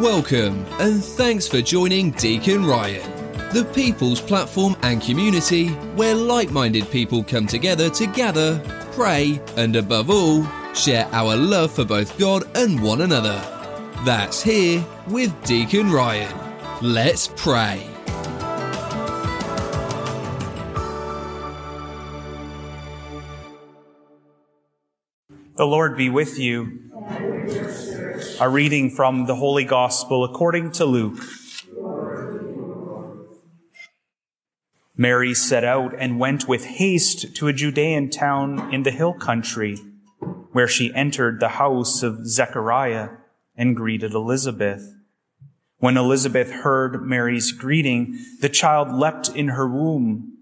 Welcome, and thanks for joining Deacon Ryan, the people's platform and community where like minded people come together to gather, pray, and above all, share our love for both God and one another. That's here with Deacon Ryan. Let's pray. The Lord be with you. A reading from the Holy Gospel according to Luke. Mary set out and went with haste to a Judean town in the hill country, where she entered the house of Zechariah and greeted Elizabeth. When Elizabeth heard Mary's greeting, the child leapt in her womb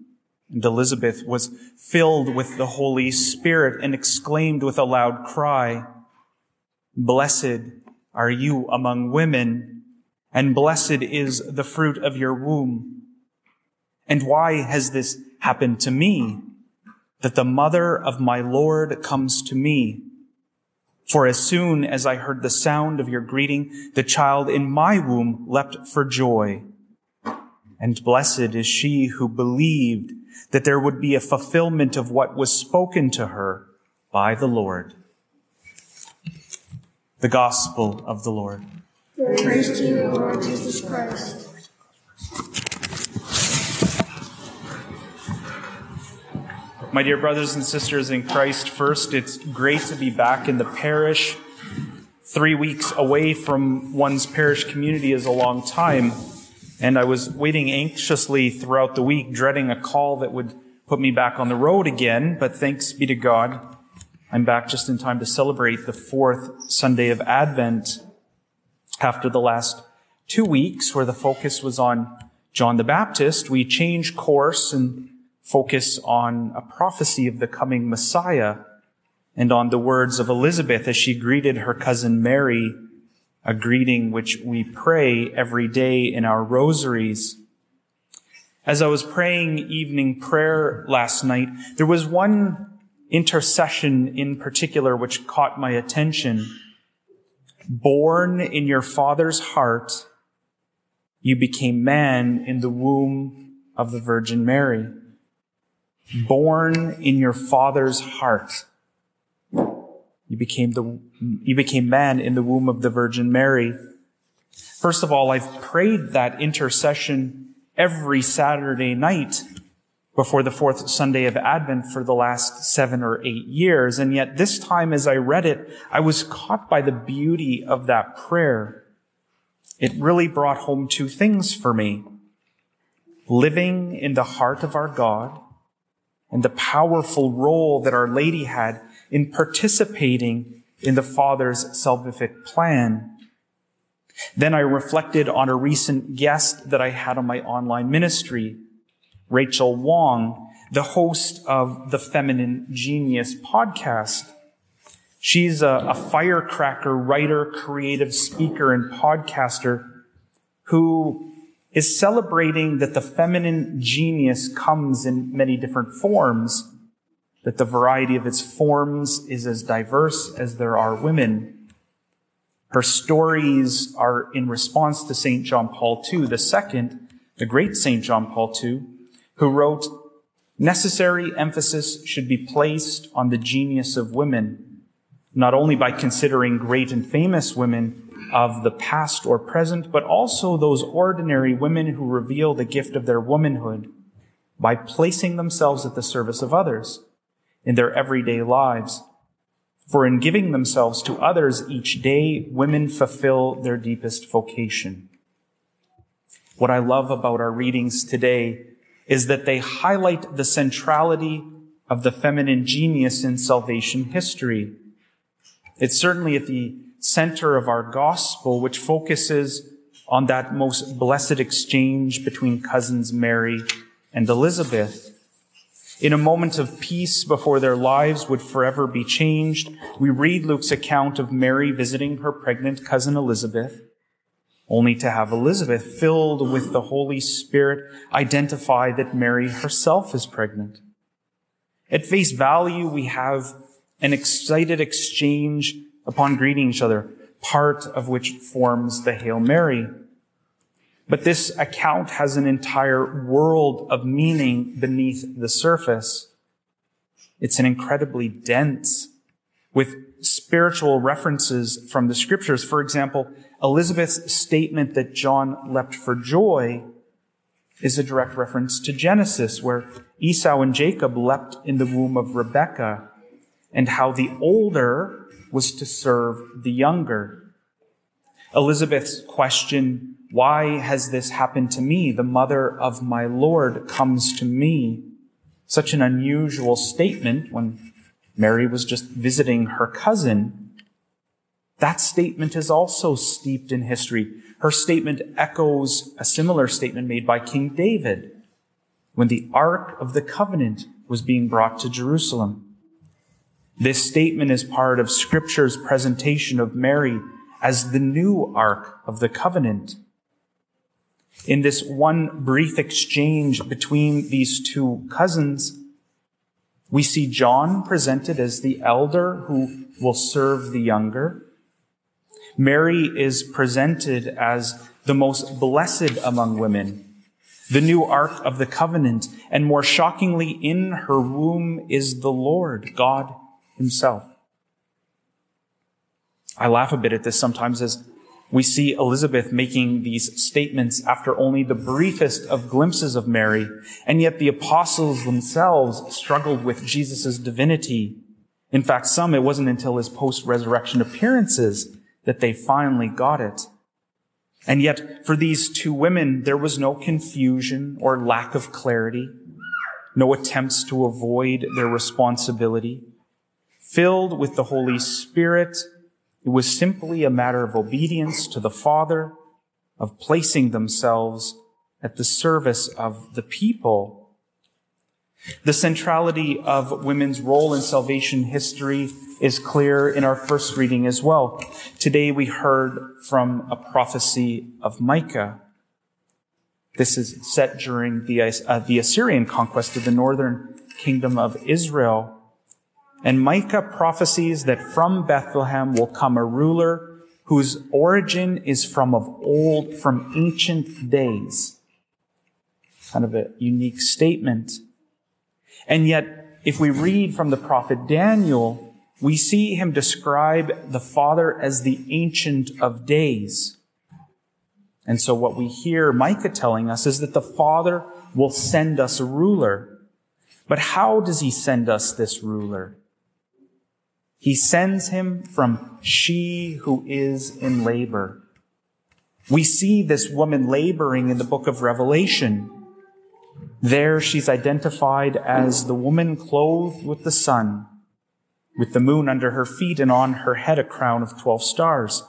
and Elizabeth was filled with the Holy Spirit and exclaimed with a loud cry, Blessed are you among women, and blessed is the fruit of your womb. And why has this happened to me? That the mother of my Lord comes to me. For as soon as I heard the sound of your greeting, the child in my womb leapt for joy. And blessed is she who believed that there would be a fulfillment of what was spoken to her by the Lord. The Gospel of the Lord. Praise to you, Lord Jesus Christ. My dear brothers and sisters in Christ, first, it's great to be back in the parish. Three weeks away from one's parish community is a long time. And I was waiting anxiously throughout the week, dreading a call that would put me back on the road again. But thanks be to God, I'm back just in time to celebrate the fourth Sunday of Advent after the last two weeks where the focus was on John the Baptist. We change course and focus on a prophecy of the coming Messiah and on the words of Elizabeth as she greeted her cousin Mary a greeting which we pray every day in our rosaries. As I was praying evening prayer last night, there was one intercession in particular which caught my attention. Born in your father's heart, you became man in the womb of the Virgin Mary. Born in your father's heart. You became the, you became man in the womb of the Virgin Mary. First of all, I've prayed that intercession every Saturday night before the fourth Sunday of Advent for the last seven or eight years. And yet this time as I read it, I was caught by the beauty of that prayer. It really brought home two things for me. Living in the heart of our God and the powerful role that Our Lady had in participating in the Father's salvific plan. Then I reflected on a recent guest that I had on my online ministry, Rachel Wong, the host of the Feminine Genius podcast. She's a, a firecracker writer, creative speaker, and podcaster who is celebrating that the feminine genius comes in many different forms that the variety of its forms is as diverse as there are women. Her stories are in response to St. John Paul II, the second, the great St. John Paul II, who wrote, necessary emphasis should be placed on the genius of women, not only by considering great and famous women of the past or present, but also those ordinary women who reveal the gift of their womanhood by placing themselves at the service of others in their everyday lives. For in giving themselves to others each day, women fulfill their deepest vocation. What I love about our readings today is that they highlight the centrality of the feminine genius in salvation history. It's certainly at the center of our gospel, which focuses on that most blessed exchange between cousins Mary and Elizabeth. In a moment of peace before their lives would forever be changed, we read Luke's account of Mary visiting her pregnant cousin Elizabeth, only to have Elizabeth, filled with the Holy Spirit, identify that Mary herself is pregnant. At face value, we have an excited exchange upon greeting each other. part of which forms the Hail Mary. But this account has an entire world of meaning beneath the surface. It's an incredibly dense with spiritual references from the scriptures. For example, Elizabeth's statement that John leapt for joy is a direct reference to Genesis, where Esau and Jacob leapt in the womb of Rebekah, and how the older was to serve the younger. Elizabeth's question, why has this happened to me? The mother of my Lord comes to me. Such an unusual statement when Mary was just visiting her cousin. That statement is also steeped in history. Her statement echoes a similar statement made by King David when the Ark of the Covenant was being brought to Jerusalem. This statement is part of Scripture's presentation of Mary as the new Ark of the Covenant. In this one brief exchange between these two cousins, we see John presented as the elder who will serve the younger. Mary is presented as the most blessed among women, the new ark of the covenant, and more shockingly, in her womb is the Lord, God himself. I laugh a bit at this sometimes as we see Elizabeth making these statements after only the briefest of glimpses of Mary, and yet the apostles themselves struggled with Jesus' divinity. In fact, some, it wasn't until his post-resurrection appearances that they finally got it. And yet, for these two women, there was no confusion or lack of clarity, no attempts to avoid their responsibility. Filled with the Holy Spirit, it was simply a matter of obedience to the Father, of placing themselves at the service of the people. The centrality of women's role in salvation history is clear in our first reading as well. Today we heard from a prophecy of Micah. This is set during the, uh, the Assyrian conquest of the northern kingdom of Israel. And Micah prophesies that from Bethlehem will come a ruler whose origin is from of old, from ancient days. Kind of a unique statement. And yet, if we read from the prophet Daniel, we see him describe the Father as the Ancient of Days. And so what we hear Micah telling us is that the Father will send us a ruler. But how does he send us this ruler? He sends him from she who is in labor. We see this woman laboring in the book of Revelation. There she's identified as the woman clothed with the sun, with the moon under her feet and on her head a crown of 12 stars.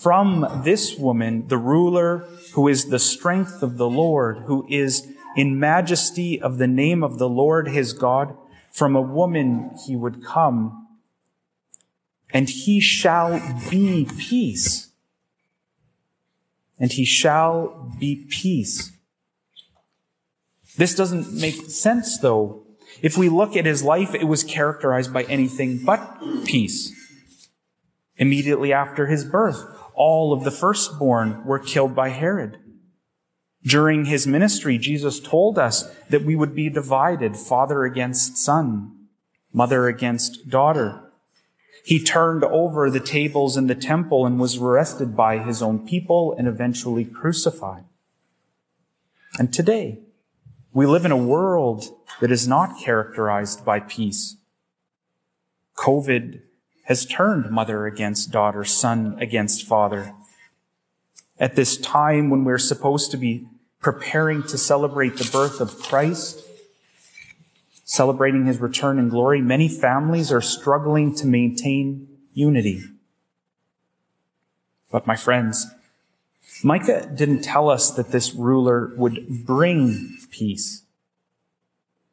From this woman, the ruler who is the strength of the Lord, who is in majesty of the name of the Lord his God, from a woman he would come and he shall be peace. And he shall be peace. This doesn't make sense though. If we look at his life, it was characterized by anything but peace. Immediately after his birth, all of the firstborn were killed by Herod. During his ministry, Jesus told us that we would be divided, father against son, mother against daughter. He turned over the tables in the temple and was arrested by his own people and eventually crucified. And today, we live in a world that is not characterized by peace. COVID has turned mother against daughter, son against father. At this time when we're supposed to be preparing to celebrate the birth of Christ, celebrating his return in glory, many families are struggling to maintain unity. But my friends, Micah didn't tell us that this ruler would bring peace.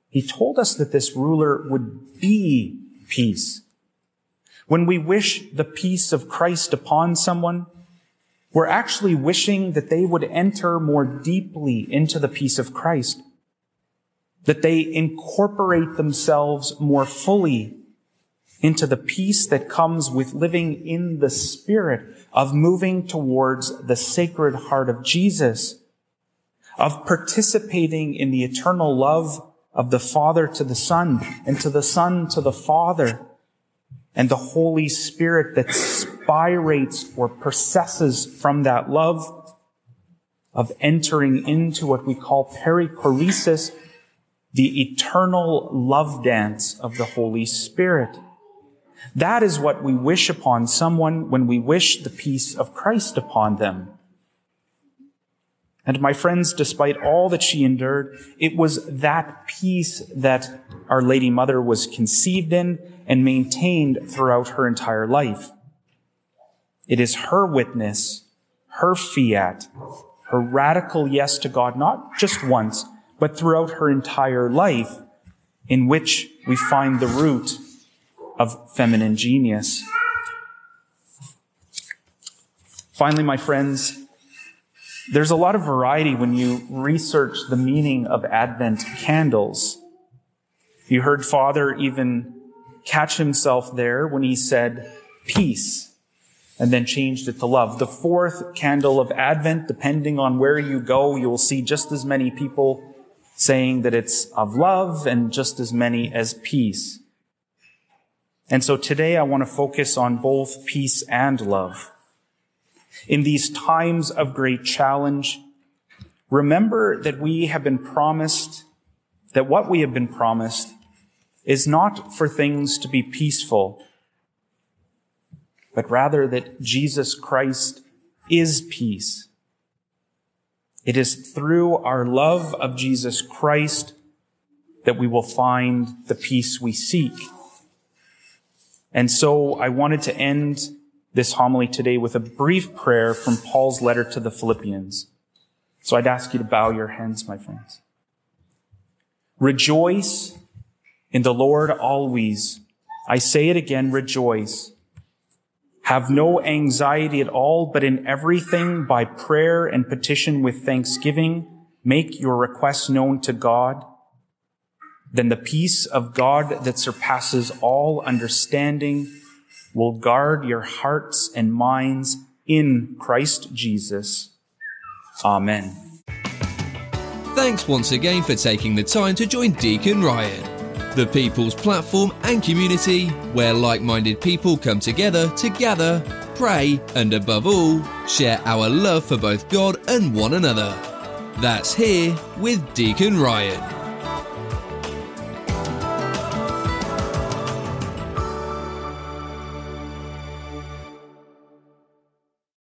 He told us that this ruler would be peace. When we wish the peace of Christ upon someone, we're actually wishing that they would enter more deeply into the peace of Christ that they incorporate themselves more fully into the peace that comes with living in the Spirit, of moving towards the sacred heart of Jesus, of participating in the eternal love of the Father to the Son, and to the Son to the Father, and the Holy Spirit that spirates or processes from that love, of entering into what we call perichoresis, the eternal love dance of the Holy Spirit. That is what we wish upon someone when we wish the peace of Christ upon them. And my friends, despite all that she endured, it was that peace that Our Lady Mother was conceived in and maintained throughout her entire life. It is her witness, her fiat, her radical yes to God, not just once, but throughout her entire life, in which we find the root of feminine genius. Finally, my friends, there's a lot of variety when you research the meaning of Advent candles. You heard Father even catch himself there when he said peace and then changed it to love. The fourth candle of Advent, depending on where you go, you'll see just as many people saying that it's of love and just as many as peace. And so today I want to focus on both peace and love. In these times of great challenge, remember that we have been promised, that what we have been promised is not for things to be peaceful, but rather that Jesus Christ is peace. It is through our love of Jesus Christ that we will find the peace we seek. And so I wanted to end this homily today with a brief prayer from Paul's letter to the Philippians. So I'd ask you to bow your heads, my friends. Rejoice in the Lord always. I say it again, rejoice. Have no anxiety at all, but in everything by prayer and petition with thanksgiving, make your requests known to God. Then the peace of God that surpasses all understanding will guard your hearts and minds in Christ Jesus. Amen. Thanks once again for taking the time to join Deacon Ryan, the people's platform and community where like minded people come together to gather, pray, and above all, share our love for both God and one another. That's here with Deacon Ryan.